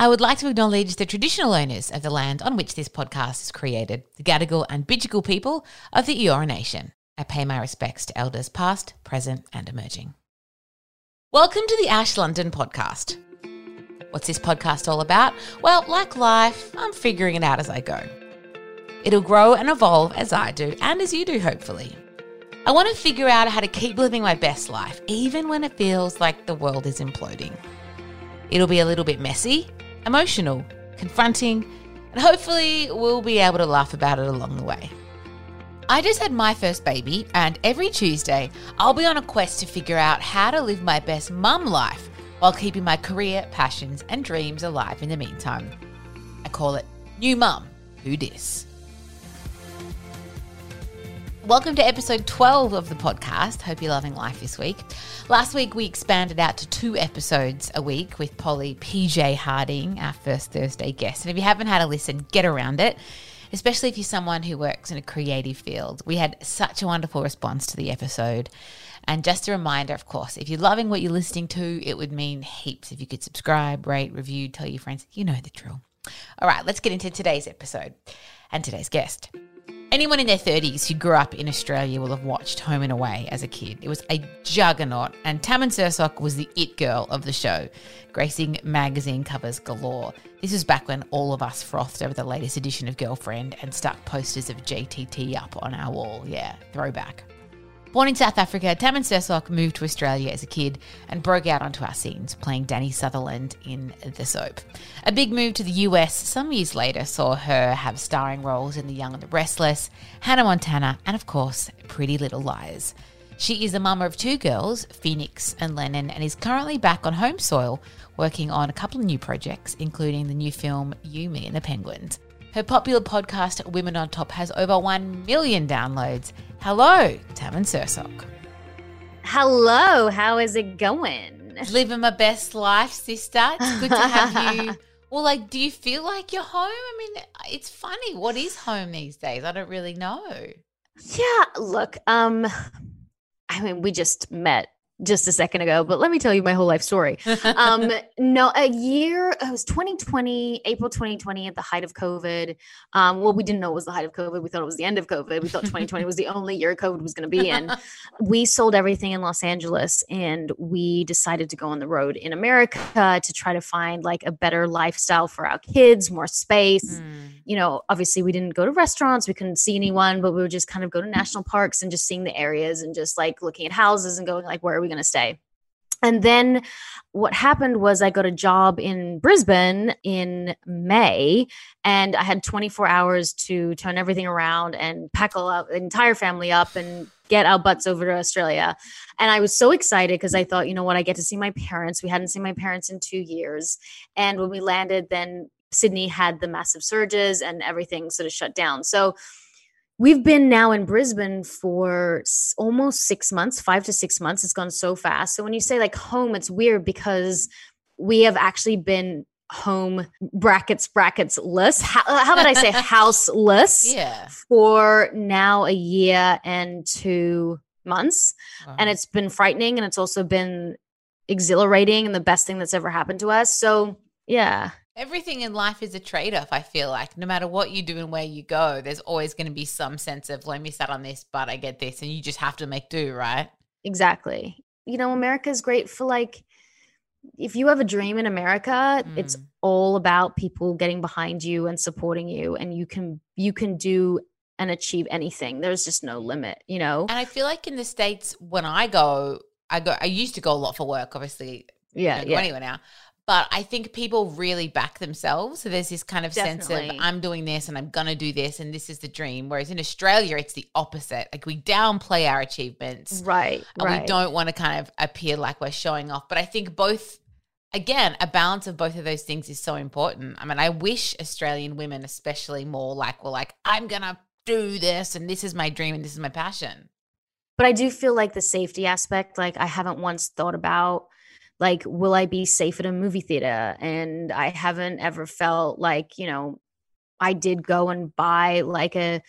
I would like to acknowledge the traditional owners of the land on which this podcast is created, the Gadigal and Bidjigal people of the Eora Nation. I pay my respects to elders past, present, and emerging. Welcome to the Ash London podcast. What's this podcast all about? Well, like life, I'm figuring it out as I go. It'll grow and evolve as I do, and as you do, hopefully. I want to figure out how to keep living my best life, even when it feels like the world is imploding. It'll be a little bit messy, emotional, confronting, and hopefully we'll be able to laugh about it along the way. I just had my first baby, and every Tuesday I'll be on a quest to figure out how to live my best mum life while keeping my career, passions, and dreams alive in the meantime. I call it New Mum Who Dis. Welcome to episode 12 of the podcast. Hope you're loving life this week. Last week, we expanded out to two episodes a week with Polly PJ Harding, our first Thursday guest. And if you haven't had a listen, get around it especially if you're someone who works in a creative field. We had such a wonderful response to the episode. And just a reminder, of course, if you're loving what you're listening to, it would mean heaps if you could subscribe, rate, review, tell your friends. You know the drill. All right, let's get into today's episode and today's guest. Anyone in their 30s who grew up in Australia will have watched Home and Away as a kid. It was a juggernaut, and Tammin Sursok was the it girl of the show, gracing magazine covers galore. This was back when all of us frothed over the latest edition of Girlfriend and stuck posters of JTT up on our wall. Yeah, throwback. Born in South Africa, Tammin Sursok moved to Australia as a kid and broke out onto our scenes, playing Dani Sutherland in the soap. A big move to the US some years later saw her have starring roles in The Young and the Restless, Hannah Montana, and of course, Pretty Little Liars. She is a mama of two girls, Phoenix and Lennon, and is currently back on home soil working on a couple of new projects, including the new film You, Me and the Penguins. Her popular podcast, Women on Top, has over 1 million downloads. Hello, Tammin Sursok. Hello, how is it going? Living my best life, sister. It's good to have you. Well, like, do you feel like you're home? I mean, it's funny. What is home these days? I don't really know. Yeah, look, um, I mean, we just met just a second ago, but let me tell you my whole life story. Um, no, a year, it was 2020, April 2020 at the height of COVID. Um, well, we didn't know it was the height of COVID. We thought it was the end of COVID. We thought 2020 was the only year COVID was going to be in. We sold everything in Los Angeles and we decided to go on the road in America to try to find like a better lifestyle for our kids, more space. Mm. You know, obviously we didn't go to restaurants, we couldn't see anyone, but we would just kind of go to national parks and just seeing the areas and just like looking at houses and going like, where are we going to stay. And then what happened was I got a job in Brisbane in May, and I had 24 hours to turn everything around and pack up, the entire family up and get our butts over to Australia. And I was so excited because I thought, you know what, I get to see my parents. We hadn't seen my parents in two years. And when we landed, then Sydney had the massive surges and everything sort of shut down. So we've been now in Brisbane for almost six months, five to six months. It's gone so fast. So when you say like home, it's weird because we have actually been home brackets brackets less how, uh, how about i say houseless yeah for now a year and two months wow. and it's been frightening and it's also been exhilarating and the best thing that's ever happened to us so yeah Everything in life is a trade off, I feel like. No matter what you do and where you go, there's always going to be some sense of, let me start on this, but I get this. And you just have to make do, right? Exactly. You know, America is great for like, if you have a dream in America, mm. it's all about people getting behind you and supporting you. And you can, you can do and achieve anything. There's just no limit, you know? And I feel like in the States, when I go, I go, I used to go a lot for work, obviously. Yeah. yeah. Anywhere now but I think people really back themselves. So there's this kind of Definitely. sense of I'm doing this and I'm gonna do this and this is the dream. Whereas in Australia, it's the opposite. Like we downplay our achievements, right? And right. we don't want to kind of appear like we're showing off. But I think both again, a balance of both of those things is so important. I mean, I wish Australian women, especially more like, were like, I'm going to do this and this is my dream and this is my passion. But I do feel like the safety aspect, like I haven't once thought about like will I be safe at a movie theater? And I haven't ever felt like, you know, I did go and buy like a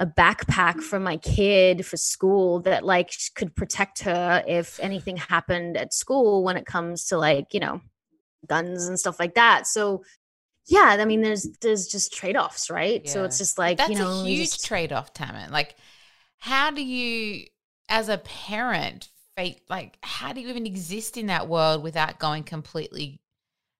a backpack for my kid for school that like could protect her if anything happened at school when it comes to like, you know, guns and stuff like that. So yeah, I mean there's there's just trade-offs, right? Yeah. So it's just like, That's you know, a huge just... trade-off, Tammin. Like how do you as a parent like how do you even exist in that world without going completely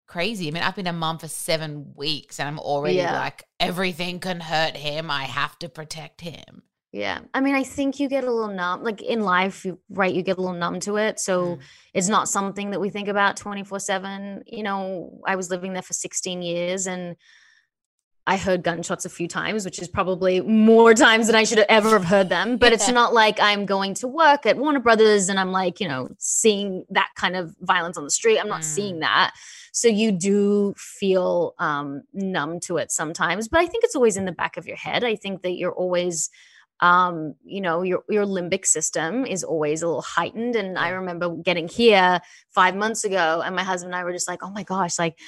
crazy? I mean i've been a mom for seven weeks and i'm already yeah. like everything can hurt him. I have to protect him. Yeah. I mean i think you get a little numb like in life you, right you get a little numb to it. So mm. it's not something that we think about 24 7 you know i was living there for 16 years and I heard gunshots a few times, which is probably more times than I should have ever have heard them. But yeah. it's not like I'm going to work at Warner Brothers and I'm like, you know, seeing that kind of violence on the street. I'm not mm. seeing that. So you do feel um, numb to it sometimes. But I think it's always in the back of your head. I think that you're always um, you know, your your limbic system is always a little heightened. And I remember getting here five months ago, and my husband and I were just like, oh my gosh, like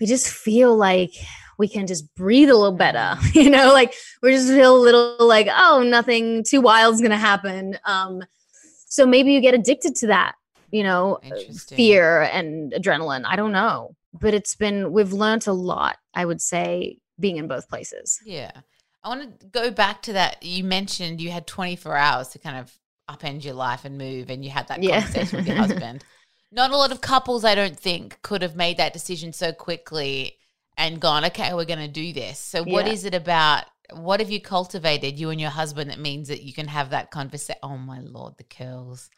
we just feel like we can just breathe a little better you know like we just feel a little like oh nothing too wild's gonna happen. Um so maybe you get addicted to that you know fear and adrenaline. I don't know. But it's been we've learned a lot i would say being in both places. Yeah. I want to go back to that you mentioned you had 24 hours to kind of upend your life and move and you had that yeah. conversation with your husband. Not a lot of couples i don't think could have made that decision so quickly and gone, okay, we're going to do this. So, what yeah. is it about? What have you cultivated, you and your husband, that means that you can have that conversation? Oh, my Lord, the curls.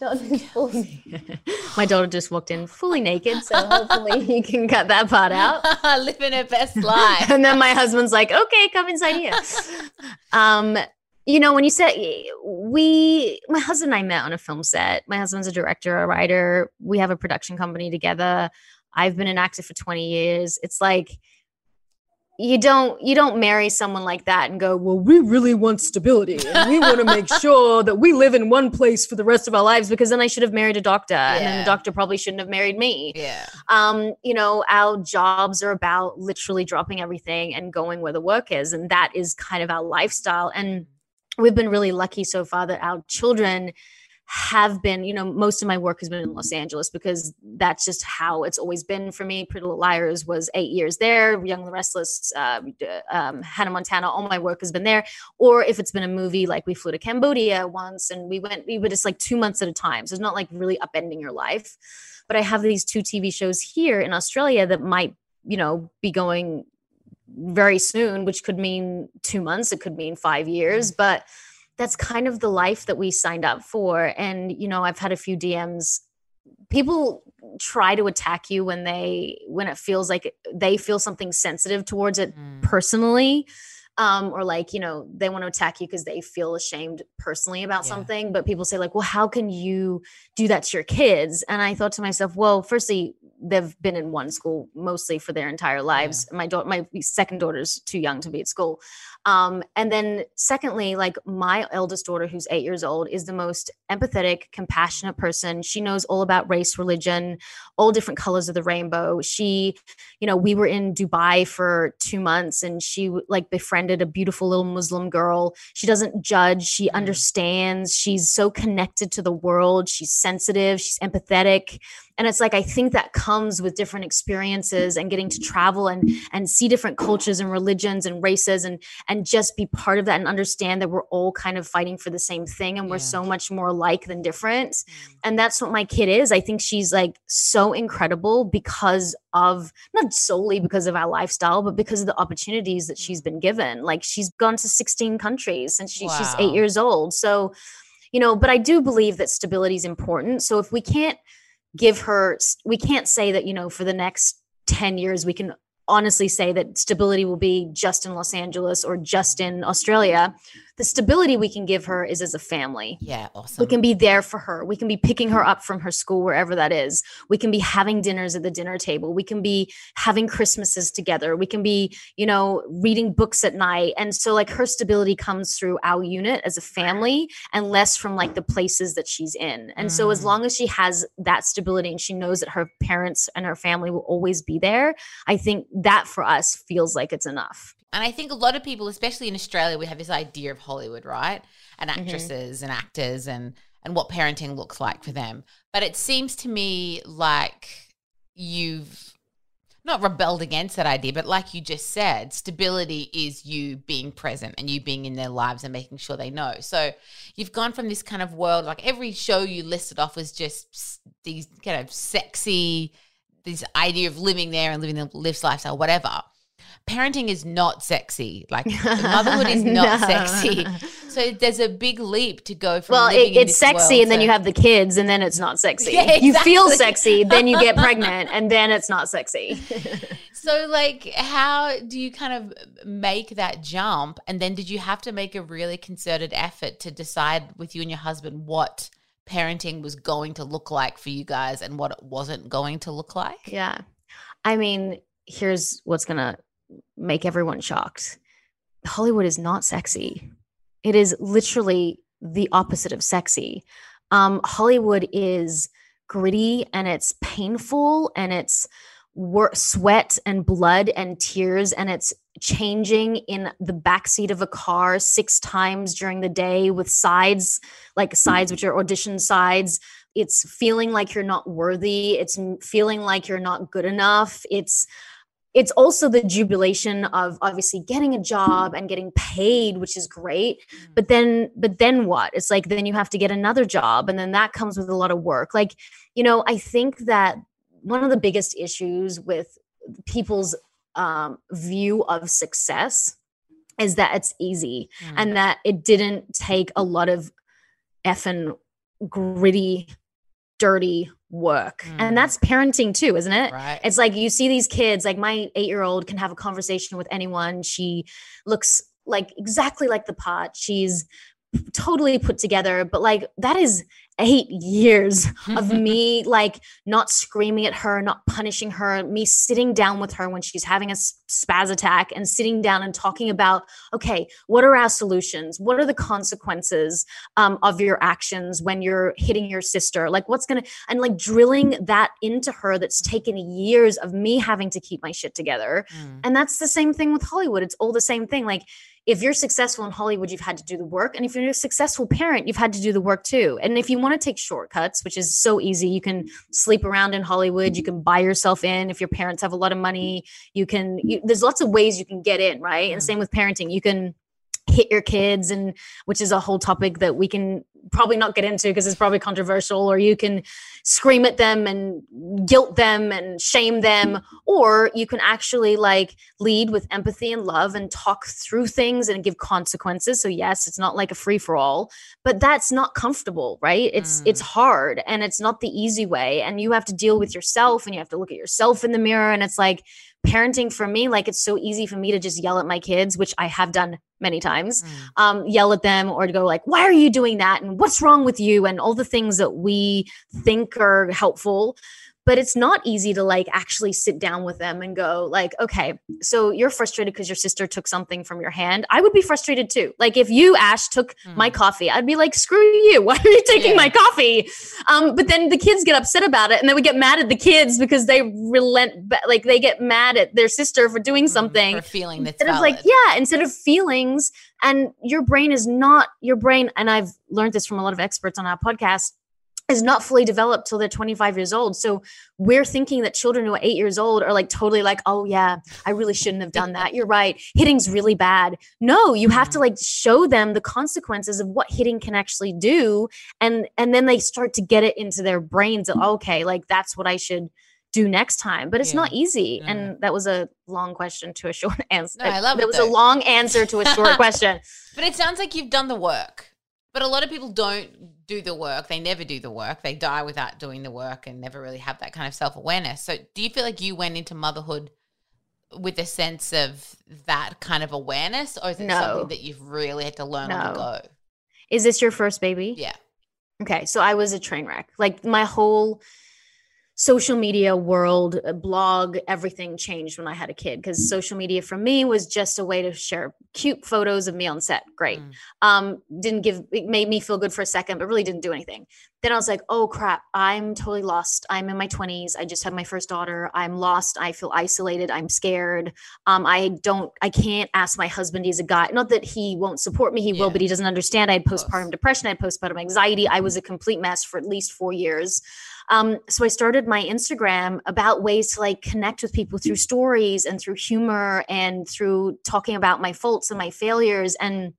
my daughter just walked in fully naked, so hopefully you can cut that part out. Living her best life. and then my husband's like, "Okay, come inside here." um, you know, when you said we, my husband and I met on a film set. My husband's a director, a writer. We have a production company together. I've been an actor for 20 years. It's like you don't you don't marry someone like that and go, "Well, we really want stability and we want to make sure that we live in one place for the rest of our lives because then I should have married a doctor yeah. and then the doctor probably shouldn't have married me." Yeah. Um, you know, our jobs are about literally dropping everything and going where the work is and that is kind of our lifestyle and we've been really lucky so far that our children have been, you know, most of my work has been in Los Angeles because that's just how it's always been for me. Pretty Little Liars was eight years there. Young the Restless, um, um, Hannah Montana, all my work has been there. Or if it's been a movie, like we flew to Cambodia once and we went, we were just like two months at a time. So it's not like really upending your life. But I have these two TV shows here in Australia that might, you know, be going very soon, which could mean two months, it could mean five years. But that's kind of the life that we signed up for. And, you know, I've had a few DMs. People try to attack you when they when it feels like they feel something sensitive towards it mm. personally um, or like you know they want to attack you because they feel ashamed personally about yeah. something but people say like well how can you do that to your kids and i thought to myself well firstly they've been in one school mostly for their entire lives yeah. my daughter my second daughter's too young to be at school um, and then secondly like my eldest daughter who's eight years old is the most empathetic compassionate person she knows all about race religion all different colors of the rainbow she you know we were in dubai for two months and she like befriended a beautiful little Muslim girl. She doesn't judge, she mm. understands. She's so connected to the world. She's sensitive, she's empathetic and it's like i think that comes with different experiences and getting to travel and and see different cultures and religions and races and and just be part of that and understand that we're all kind of fighting for the same thing and we're yeah. so much more alike than different mm. and that's what my kid is i think she's like so incredible because of not solely because of our lifestyle but because of the opportunities that she's been given like she's gone to 16 countries since she, wow. she's 8 years old so you know but i do believe that stability is important so if we can't give her we can't say that you know for the next 10 years we can honestly say that stability will be just in Los Angeles or just in Australia the stability we can give her is as a family. Yeah, awesome. We can be there for her. We can be picking her up from her school, wherever that is. We can be having dinners at the dinner table. We can be having Christmases together. We can be, you know, reading books at night. And so, like, her stability comes through our unit as a family and less from like the places that she's in. And so, as Mm. long as she has that stability and she knows that her parents and her family will always be there, I think that for us feels like it's enough. And I think a lot of people, especially in Australia, we have this idea of Hollywood, right? And Mhm. actresses and actors and and what parenting looks like for them. But it seems to me like you've not rebelled against that idea, but like you just said, stability is you being present and you being in their lives and making sure they know. So you've gone from this kind of world, like every show you listed off was just these kind of sexy, this idea of living there and living the lives lifestyle, whatever. Parenting is not sexy. Like motherhood is not No. sexy. So there's a big leap to go from Well, it, it's sexy, world and then you have the kids, and then it's not sexy. Yeah, You feel sexy, then you get pregnant, and then it's not sexy. So, like, how do you kind of make that jump? And then, did you have to make a really concerted effort to decide with you and your husband what parenting was going to look like for you guys and what it wasn't going to look like? yeah. I mean, here's what's going to make everyone shocked Hollywood is not sexy. It is literally the opposite of sexy. Um, Hollywood is gritty and it's painful and it's wor- sweat and blood and tears and it's changing in the backseat of a car six times during the day with sides like sides which are audition sides it's feeling like you're not worthy it's feeling like you're not good enough it's it's also the jubilation of obviously getting a job and getting paid which is great. But then but then what? It's like then you have to get another job and then that comes with a lot of work. Like you know i think that one of the biggest issues with people's um, view of success is that it's easy Mm. and that it didn't take a lot of effing gritty dirty work Mm. and that's parenting too isn't it right. it's like you see these kids, like my eight year old can have a conversation with anyone. She looks like exactly like the pot. She's totally put together, but like that is eight years of me like not screaming at her, not punishing her, me sitting down with her when she's having a spaz attack and sitting down and talking about, okay, what are our solutions? What are the consequences um, of your actions when you're hitting your sister? Like, what's to, and like drilling that into her that's taken years of me having to keep my shit together. Mm. And that's the same thing with Hollywood. It's all the same thing. Like, if you're successful in Hollywood, you've had to do the work. And if you're a successful parent, you've had to do the work too. And if you want to take shortcuts, which is so easy, you can sleep around in Hollywood, you can buy yourself in. If your parents have a lot of money, you can, you, there's lots of ways you can get in, right? And Mm. same with parenting. You can hit your kids, and which is a whole topic that we can probably not get into because it's probably controversial, or you can scream at them and guilt them and shame them or you can actually like lead with empathy and love and talk through things and give consequences so yes it's not like a free for all but that's not comfortable right it's Mm. it's hard and it's not the easy way and you have to deal with yourself and you have to look at yourself in the mirror and it's like parenting for me like it's so easy for me to just yell at my kids which i have done many times Mm. um, yell at them or to go like, why are you doing that? And what's wrong with you? And all the things that we think are helpful. But it's not easy to like actually sit down with them and go like, okay, so you're frustrated because your sister took something from your hand. I would be frustrated too. Like if you, Ash, took my Mm. coffee, I'd be like, screw you. Why are you taking Yeah. my coffee? Um, but then the kids get upset about it and then we get mad at the kids because they relent, like they get mad at their sister for doing Mm. something For feeling that's instead of like yeah instead of feelings and your brain is not your brain and i've learned this from a lot of experts on our podcast is not fully developed till they're 25 years old. So we're thinking that children who are eight years old are like totally like oh yeah i really shouldn't have done that. You're right. Hitting's really bad. No you have to like show them the consequences of what hitting can actually do and and then they start to get it into their brains that, mm-hmm. okay like that's what i should do next time. But it's Yeah. not easy and that was a long question to a short answer No, I love it, it, was though. a long answer to a short question. But it sounds like you've done the work. But a lot of people don't do the work. They never do the work. They die without doing the work and never really have that kind of self awareness. So, do you feel like you went into motherhood with a sense of that kind of awareness, or is it No. something that you've really had to learn on the go? Is this your first baby? Yeah. Okay, so I was a train wreck. Like my whole social media world, uh, blog, everything changed when I had a kid because social media for me was just a way to share cute photos of me on set. Great. Mm. Um, didn't give it made me feel good for a second, but really didn't do anything. Then I was like, oh crap, I'm totally lost. I'm in my 20s. I just had my first daughter. I'm lost. I feel isolated. I'm scared. Um, I don't, I can't ask my husband. He's a guy. Not that he won't support me, he Yeah. will, but he doesn't understand. I had postpartum depression. I had postpartum anxiety. I was a complete mess for at least four years. Um, so I started my Instagram about ways to like connect with people through stories and through humor and through talking about my faults and my failures. And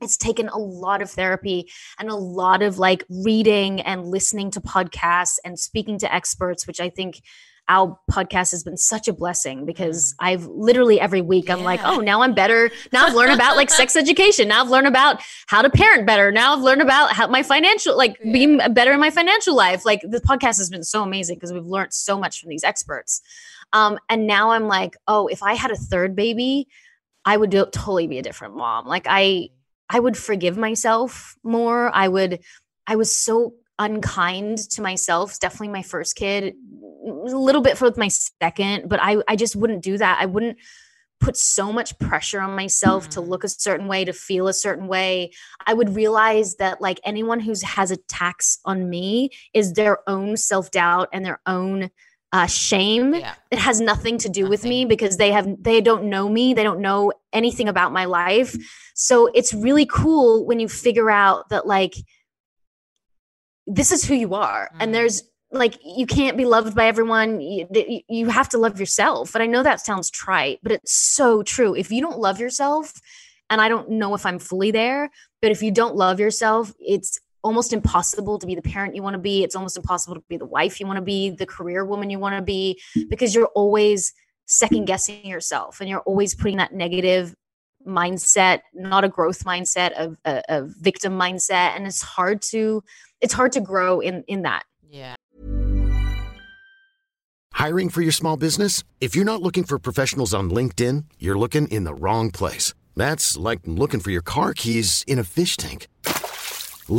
it's taken a lot of therapy and a lot of like reading and listening to podcasts and speaking to experts, which I think our podcast has been such a blessing because I've literally every week I'm like, oh, now I'm better. Now I've learned about like sex education. Now I've learned about how to parent better. Now I've learned about how my financial, like Yeah. being better in my financial life. Like the podcast has been so amazing because we've learned so much from these experts. Um, and now I'm like, oh, if I had a third baby, I would do, totally be a different mom. Like I, I would forgive myself more. I would, I was so unkind to myself. Definitely my first kid, a little bit for my second, but I, I just wouldn't do that. I wouldn't put so much pressure on myself to Mhm. look a certain way, to feel a certain way. I would realize that like anyone who has attacks on me is their own self doubt and their own uh, shame Yeah. it has nothing to do with me because they have they don't know me they don't know anything about my life so it's really cool when you figure out that like this is who you are. Mm. and there's like you can't be loved by everyone. You, you- you have to love yourself. And i know that sounds trite but it's so true. If you don't love yourself and i don't know if i'm fully there but if you don't love yourself it's almost impossible to be the parent you want to be. It's almost impossible to be the wife you want to be the career woman you want to be because you're always second guessing yourself and you're always putting that negative mindset not a growth mindset of a, a victim mindset. And it's hard to it's hard to grow in in that Yeah. Hiring for your small business? If you're not looking for professionals on LinkedIn, you're looking in the wrong place. That's like looking for your car keys in a fish tank.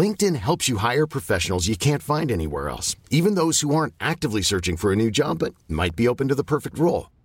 LinkedIn helps you hire professionals you can't find anywhere else, even those who aren't actively searching for a new job but might be open to the perfect role.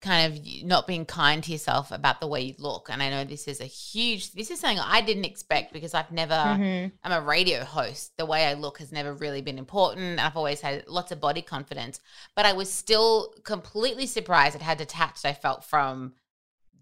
kind of not being kind to yourself about the way you look. And I know this is a huge, this is something I didn't expect because I've never, I'm a radio host. The way I look has never really been important. I've always had lots of body confidence. But I was still completely surprised at how detached I felt from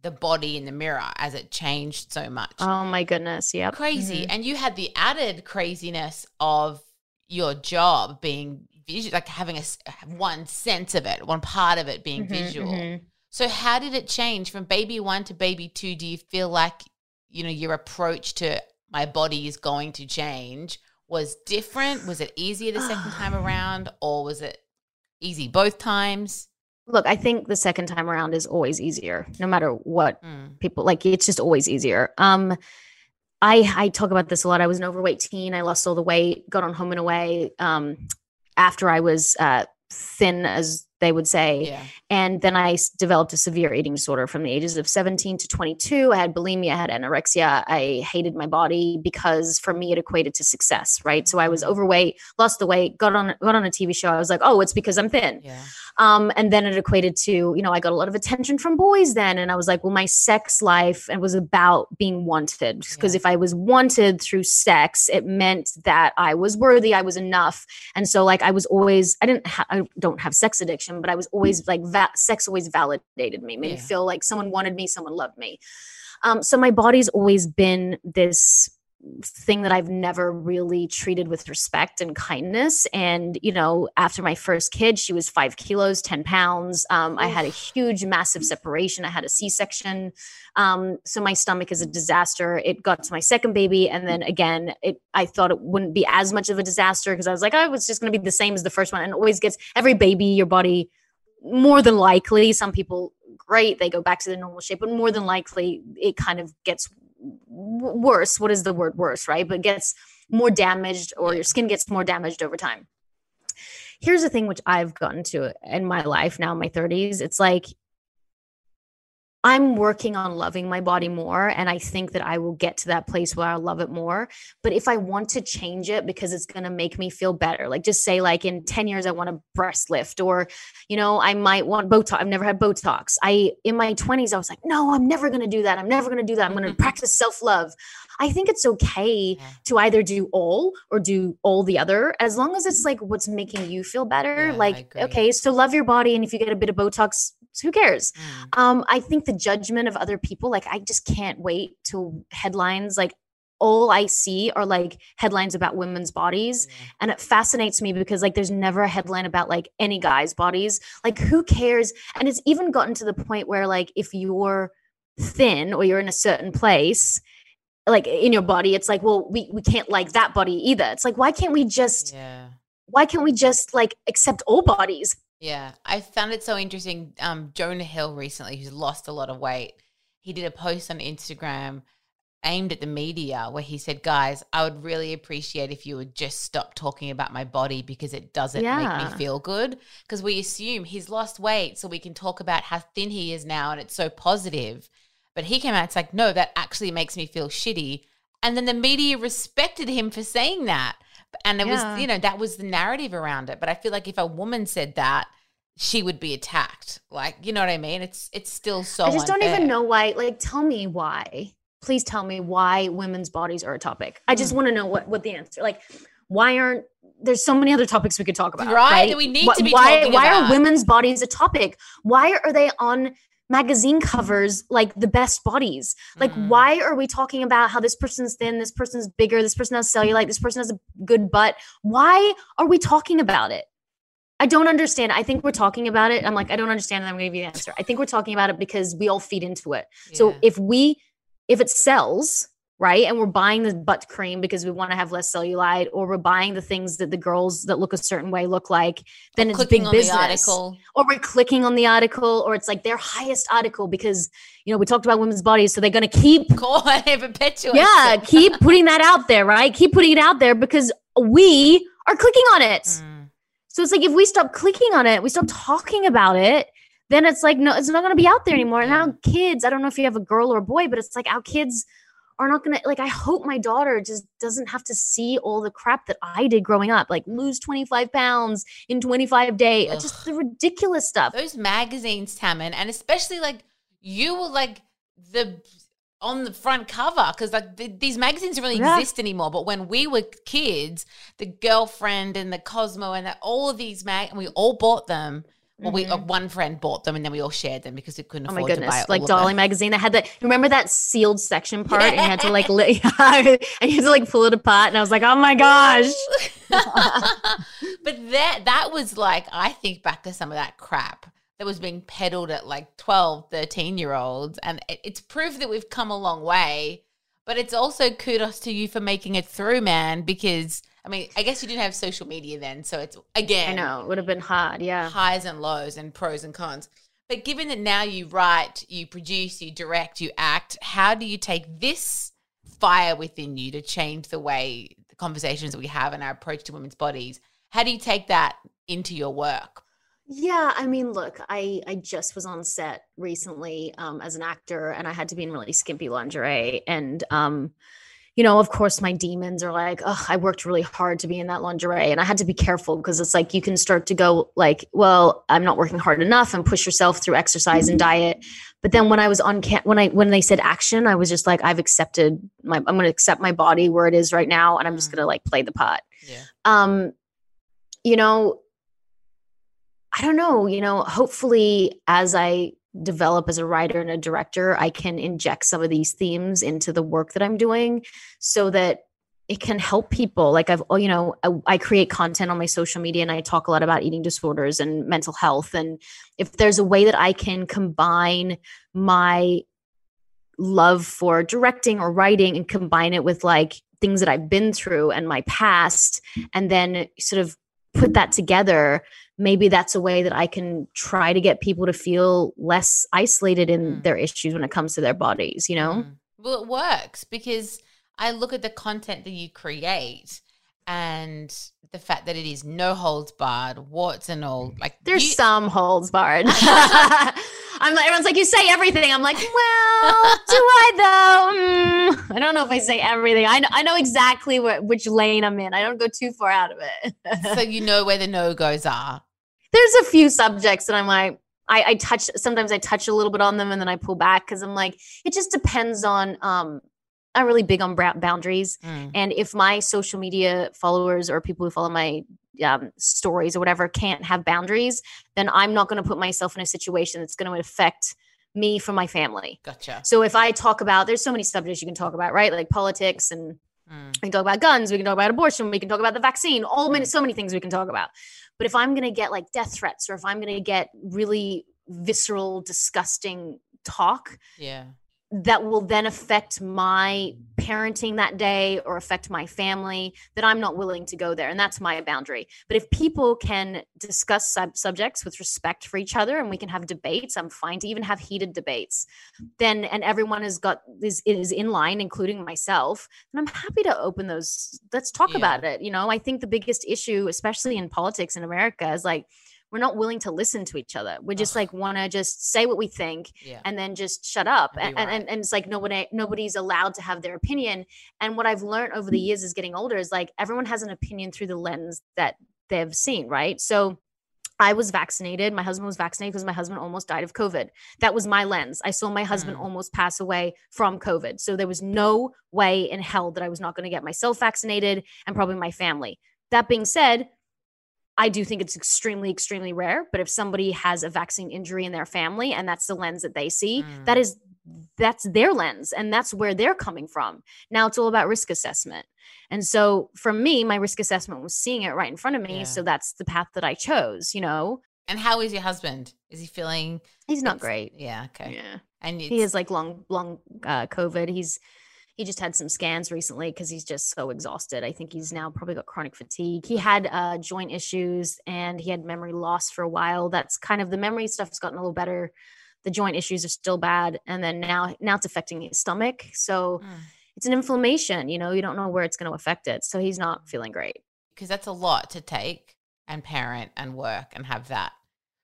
the body in the mirror as it changed so much. oh my goodness Yeah. crazy. Mhm. And you had the added craziness of your job being visual, like having a one sense of it, one part of it being Mhm, visual. mhm. So how did it change from baby one to baby two? Do you feel like you know your approach to my body is going to change was different? Was it easier the second time around, or was it easy both times? look i think the second time around is always easier no matter what Mm, people like it's just always easier um i i talk about this a lot i was an overweight teen i lost all the weight got on home and away um after i was uh thin as they would say yeah, and then I developed a severe eating disorder from the ages of 17 to 22. I had bulimia, I had anorexia. I hated my body because for me it equated to success, right? So I was Mhm. overweight, lost the weight, got on got on a TV show. I was like, "Oh, it's because I'm thin." yeah, Um, and then it equated to, you know, I got a lot of attention from boys then. And I was like, well, my sex life and was about being wanted. Because Yeah. if I was wanted through sex, it meant that I was worthy, I was enough. And so like I was always, I didn't ha- I don't have sex addiction, but I was always like va- sex always validated me, made me feel like someone wanted me, someone loved me. Um, so my body's always been this thing that I've never really treated with respect and kindness. And, you know, after my first kid, she was five kilos, 10 pounds. Um, I had a huge, massive separation. I had a C section. Um, so my stomach is a disaster. It got to my second baby. And then again, it, I thought it wouldn't be as much of a disaster because I was like, oh, it's just going to be the same as the first one. And it always gets every baby, your body more than likely, some people great, they go back to their normal shape, but more than likely, it kind of gets worse. What is the word worse, right? But gets more damaged, or your skin gets more damaged over time. Here's the thing, which I've gotten to in my life now, in my 30s. It's like I'm working on loving my body more. And I think that I will get to that place where I love it more. But if I want to change it because it's going to make me feel better, like just say, like in 10 years, I want a breast lift, or, you know, I might want Botox. I've never had Botox. I, in my 20s, I was like, no, I'm never going to do that. I'm never going to do that. I'm going to mm-hmm. practice self love. I think it's okay to either do all or do all the other, as long as it's mm-hmm. like what's making you feel better. Yeah, like, okay, so love your body. And if you get a bit of Botox, who cares? Mm. Um, I think the judgment of other people, like I just can't wait till headlines like all I see are like headlines about women's bodies. Yeah. And it fascinates me because like there's never a headline about like any guy's bodies. Like who cares? And it's even gotten to the point where like if you're thin or you're in a certain place, like in your body, it's like, well, we we can't like that body either. It's like, why can't we just yeah. why can't we just like accept all bodies? Yeah, I found it so interesting. Um, Jonah Hill recently, who's lost a lot of weight, he did a post on Instagram aimed at the media where he said, Guys, I would really appreciate if you would just stop talking about my body because it doesn't yeah. make me feel good. Because we assume he's lost weight, so we can talk about how thin he is now and it's so positive. But he came out, it's like, No, that actually makes me feel shitty. And then the media respected him for saying that. And it yeah. was, you know, that was the narrative around it. But I feel like if a woman said that, she would be attacked. Like, you know what I mean? It's it's still so I just unfair. don't even know why. Like, tell me why. Please tell me why women's bodies are a topic. I just mm. want to know what what the answer. Like, why aren't there's so many other topics we could talk about, right? right? We need to be why why about. are women's bodies a topic? Why are they on magazine covers like the best bodies. Like, mm. why are we talking about how this person's thin, this person's bigger, this person has cellulite, this person has a good butt? Why are we talking about it? I don't understand. I think we're talking about it. I'm like, I don't understand. And I'm going to give you the answer. I think we're talking about it because we all feed into it. Yeah. So if we, if it sells, right, and we're buying the butt cream because we want to have less cellulite, or we're buying the things that the girls that look a certain way look like, then or it's big business. Or we're clicking on the article, or it's like their highest article because you know we talked about women's bodies, so they're going to keep, perpetuate. Yeah, keep putting that out there, right? Keep putting it out there because we are clicking on it. Mm so it's like if we stop clicking on it, we stop talking about it, then it's like no, it's not going to be out there anymore. And now kids, I don't know if you have a girl or a boy, but it's like our kids are not to like I hope my daughter just doesn't have to see all the crap that I did growing up, like lose 25 pounds in 25 days. Uh, Ugh. Just the ridiculous stuff. Those magazines, Tammin, and especially like you were like the on the front cover because like the, these magazines don't really yeah. exist anymore. But when we were kids, the girlfriend and the Cosmo and the, all of these mag, and we all bought them. Well, mm-hmm. we uh, one friend bought them and then we all shared them because we couldn't oh afford to buy it. Like Dolly magazine that had that. Remember that sealed section part, yeah. and you had to like, li- and you had to like pull it apart. And I was like, oh my gosh. but that that was like, I think back to some of that crap that was being peddled at like 12, 13 year olds. And it's proof that we've come a long way. But it's also kudos to you for making it through, man, because I mean, I guess you didn't have social media then. So it's again, I know it would have been hard. Yeah. Highs and lows and pros and cons. But given that now you write, you produce, you direct, you act, how do you take this fire within you to change the way the conversations that we have and our approach to women's bodies? How do you take that into your work? Yeah, I mean, look, I I just was on set recently um, as an actor, and I had to be in really skimpy lingerie, and um, you know, of course, my demons are like, oh, I worked really hard to be in that lingerie, and I had to be careful because it's like you can start to go like, well, I'm not working hard enough, and push yourself through exercise and diet. But then when I was on cam- when I when they said action, I was just like, I've accepted my, I'm going to accept my body where it is right now, and I'm just mm. going to like play the part. Yeah. Um, you know I don't know, you know, hopefully as I develop as a writer and a director, I can inject some of these themes into the work that I'm doing so that it can help people. Like I've, oh, you know, I, I, create content on my social media and I talk a lot about eating disorders and mental health. And if there's a way that I can combine my love for directing or writing and combine it with like things that I've been through and my past, and then sort of put that together maybe that's a way that I can try to get people to feel less isolated in Mm. their issues when it comes to their bodies, you know? Mm. Well, it works because I look at the content that you create and the fact that it is no holds barred, warts and all. Like There's you- some holds barred. I'm like, everyone's like, you say everything. I'm like, well, do I though? Mm, I don't know if I say everything. I know, I know exactly what, which lane I'm in. I don't go too far out of it. so you know where the no goes are. There's a few subjects that I'm like, I, I touch, sometimes I touch a little bit on them and then I pull back because I'm like, it just depends on, um, I'm really big on boundaries. Mm. And if my social media followers or people who follow my um, stories or whatever can't have boundaries, then I'm not going to put myself in a situation that's going to affect me from my family. Gotcha. So if I talk about, there's so many subjects you can talk about, right? Like politics and Mm. we can talk about guns, we can talk about abortion, we can talk about the vaccine, all many, so many things we can talk about. But if I'm going to get like death threats or if I'm going to get really visceral, disgusting talk, Yeah. That will then affect my parenting that day or affect my family that i'm not willing to go there and that's my boundary but if people can discuss sub- subjects with respect for each other and we can have debates i'm fine to even have heated debates then and everyone has got is is in line including myself and i'm happy to open those let's talk Yeah. about it you know i think the biggest issue especially in politics in america is like we're not willing to listen to each other we just Ugh. like want to just say what we think Yeah. and then just shut up And and, and, and, and it's like nobody nobody's allowed to have their opinion and what i've learned over the years is getting older is like everyone has an opinion through the lens that they've seen right so I was vaccinated. My husband was vaccinated because my husband almost died of COVID. That was my lens. I saw my husband Mm. almost pass away from COVID. So there was no way in hell that I was not going to get myself vaccinated and probably my family. That being said, I do think it's extremely, extremely rare. But if somebody has a vaccine injury in their family and that's the lens that they see, Mm. that is that's their lens and that's where they're coming from. Now it's all about risk assessment. And so for me, my risk assessment was seeing it right in front of me. Yeah. So that's the path that I chose, you know. And how is your husband? Is he feeling? He's not great. Yeah. Okay. Yeah. And He has like long, long uh, COVID. He's he just had some scans recently because he's just so exhausted. I think he's now probably got chronic fatigue. He had uh, joint issues and he had memory loss for a while. That's kind of the memory stuff's gotten a little better. The joint issues are still bad, and then now now it's affecting his stomach. So Mm. it's an inflammation. You know, you don't know where it's going to affect it. So he's not feeling great. because that's a lot to take and parent and work and have that.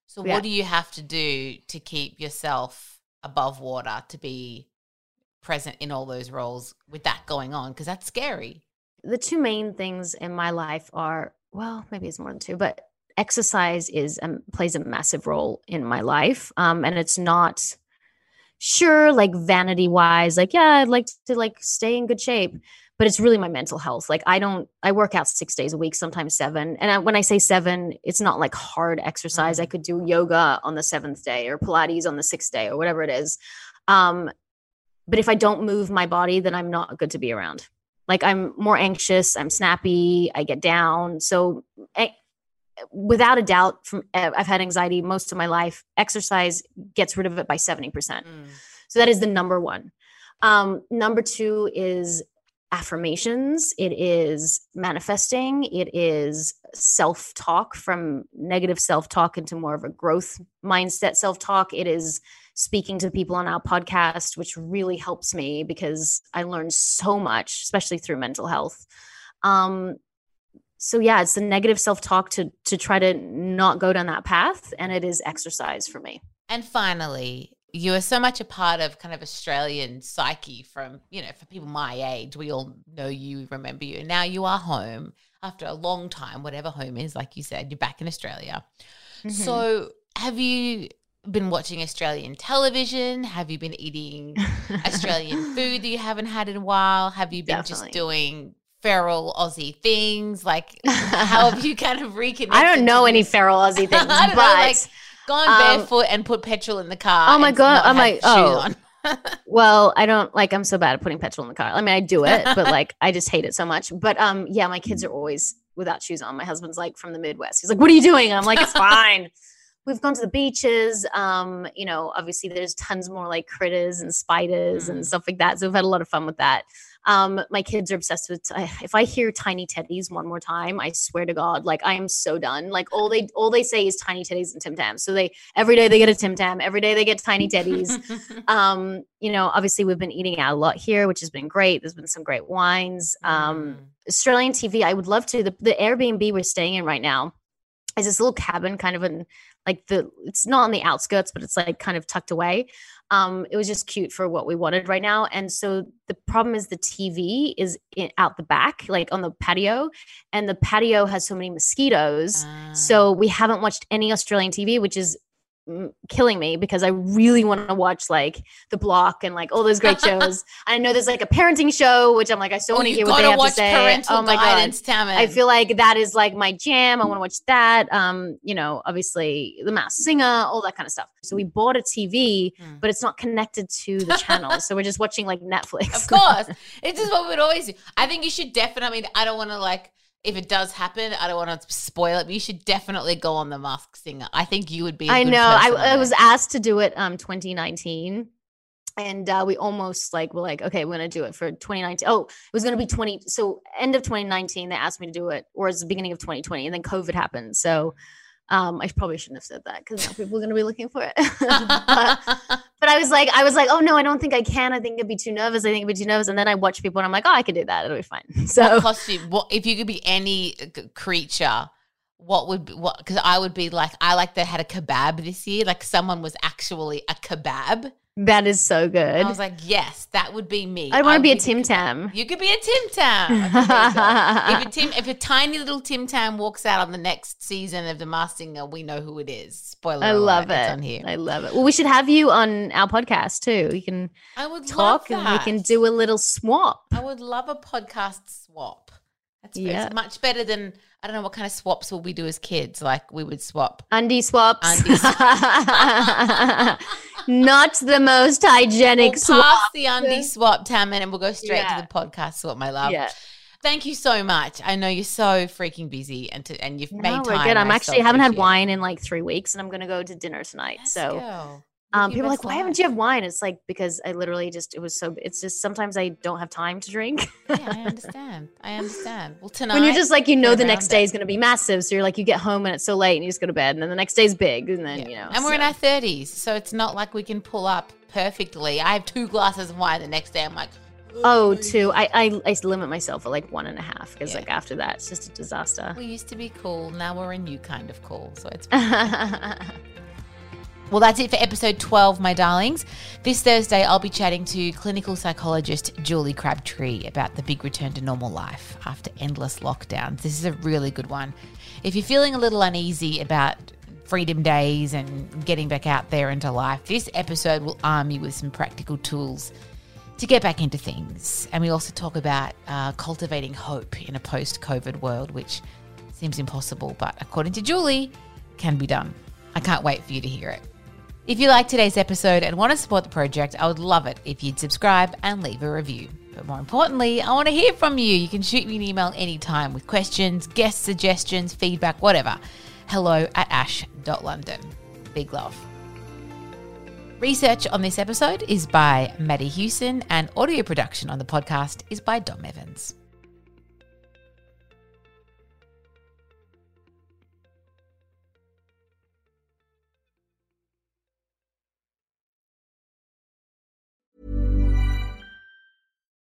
So Yeah. what do you have to do to keep yourself above water to be present in all those roles with that going on because that's scary. the two main things in my life are well maybe it's more than two but exercise is um, plays a massive role in my life um and it's not sure like vanity wise like yeah i'd like to like stay in good shape but it's really my mental health like i don't i work out six days a week sometimes seven and I, when i say seven it's not like hard exercise i Mhm. could do yoga on the seventh day or pilates on the sixth day or whatever it is um but if i don't move my body then i'm not good to be around. Like i'm more anxious i'm snappy i get down. So eh, without a doubt from eh, i've had anxiety most of my life. Exercise gets rid of it by 70% Mm. so that is the number one. Um, number two is affirmations. It is manifesting. It is self-talk from negative self-talk into more of a growth mindset self-talk. It is speaking to people on our podcast which really helps me because i learned so much especially through mental health um, so yeah it's the negative self-talk to to try to not go down that path and it is exercise for me And finally, you are so much a part of kind of Australian psyche from, you know, for people my age, we all know you, remember you. Now you are home after a long time, whatever home is, like you said, you're back in Australia. Mm-hmm. So have you been watching Australian television? Have you been eating Australian food that you haven't had in a while? Have you been just doing feral Aussie things? Like, how have you kind of reconnected? I don't know any feral Aussie things, but know, like gone um, barefoot and put petrol in the car. Oh my God, I'm like, oh. well, I don't like. I'm so bad at putting petrol in the car. I mean, I do it, but like, I just hate it so much. But um, yeah, my kids are always without shoes on. My husband's like from the Midwest. He's like, "What are you doing?" I'm like, "It's fine." We've gone to the beaches. Um, you know, obviously there's tons more like critters and spiders Mm. and stuff like that. So we've had a lot of fun with that. Um, my kids are obsessed with. If I hear tiny teddies one more time, I swear to God, like I am so done. Like all they all they say is tiny teddies and Tim Tams. So they every day they get a Tim Tam, every day they get tiny teddies. um, you know, obviously we've been eating out a lot here, which has been great. There's been some great wines. Um, Mm. Australian TV, I would love to. The, the Airbnb we're staying in right now is this little cabin, kind of in like the. It's not on the outskirts, but it's like kind of tucked away. Um, it was just cute for what we wanted right now, and so the problem is the TV is in, out the back, like on the patio, and the patio has so many mosquitoes. Ah. So we haven't watched any Australian TV, which is killing me because I really want to watch like The Block and like all those great shows. I know there's like a parenting show, which I'm like I still oh, want to hear what they have to say. oh my god. guidance, Tammin. I feel like that is like my jam. I want to watch that. Um, you know, obviously The Masked Singer, all that kind of stuff. So we bought a TV, Mm. but it's not connected to the channel. so we're just watching like Netflix. Of course. It's just what we'd always do. I think you should definitely, I don't want to like, if it does happen, I don't want to spoil it, but you should definitely go on The Masked Singer. I think you would be. I know. I, I was asked to do it um 2019. And uh, we almost like were like, okay, we're gonna do it for 2019. Oh, it was gonna be 20. So end of 2019, they asked me to do it, or it's the beginning of 2020, and then COVID happened. So um, I probably shouldn't have said that because now people are gonna be looking for it. but, but I was like, I was like, oh no, I don't think I can. I think I'd be too nervous. I think I'd be too nervous. And then I watch people, and I'm like, oh, I can do that. It'll be fine. What So costume? What if you could be any uh, creature? What would what? Because I would be like, I like they had a kebab this year. Like someone was actually a kebab. That is so good. I was like, yes, that would be me. I want to be a Tim. Tam. You could be a Tim Tam. if a Tim, if a tiny little Tim Tam walks out on the next season of The Masked Singer, we know who it is. Spoiler! I alert, love it's it. on here. I love it. Well, we should have you on our podcast too. You can I would talk and we can do a little swap. I would love a podcast swap. That's Yeah. it's much better than I don't know what kind of swaps will we do as kids. Like we would swap. Undie swaps. Undie Not the most hygienic We'll swap. pass the undie swap, Tammin, and we'll go straight Yeah. to the podcast swap, my love. Yeah. Thank you so much. I know you're so freaking busy, and to, and you've made No, time. we're good. I'm I actually haven't had wine in like three weeks, and I'm gonna go to dinner tonight. Yes, so girl. Um, people are like, why haven't you have wine? It's like because I literally just it was so. It's just sometimes I don't have time to drink. yeah, I understand. I understand. Well, tonight when you're just like you know the next day is gonna be massive, so you're like you get home and it's so late and you just go to bed, and then the next day's big, and then Yeah. you know. and we're in our thirties, so it's not like we can pull up perfectly. I have two glasses of wine. The next day, I'm like, Oh, two. I, I I limit myself at like one and a half because Yeah. like after that it's just a disaster. we used to be cool. Now we're a new kind of cool. So it's Well, that's it for episode 12, my darlings. This Thursday, I'll be chatting to clinical psychologist Julie Crabtree about the big return to normal life after endless lockdowns. This is a really good one. If you're feeling a little uneasy about freedom days and getting back out there into life, this episode will arm you with some practical tools to get back into things. And we also talk about uh, cultivating hope in a post COVID world, which seems impossible, but according to Julie, can be done. I can't wait for you to hear it. If you like today's episode and want to support the project, I would love it if you'd subscribe and leave a review. But more importantly, I want to hear from you. You can shoot me an email anytime with questions, guest suggestions, feedback, whatever. Hello at ash.london. Big love. Research on this episode is by Maddie Hewson, and audio production on the podcast is by Dom Evans.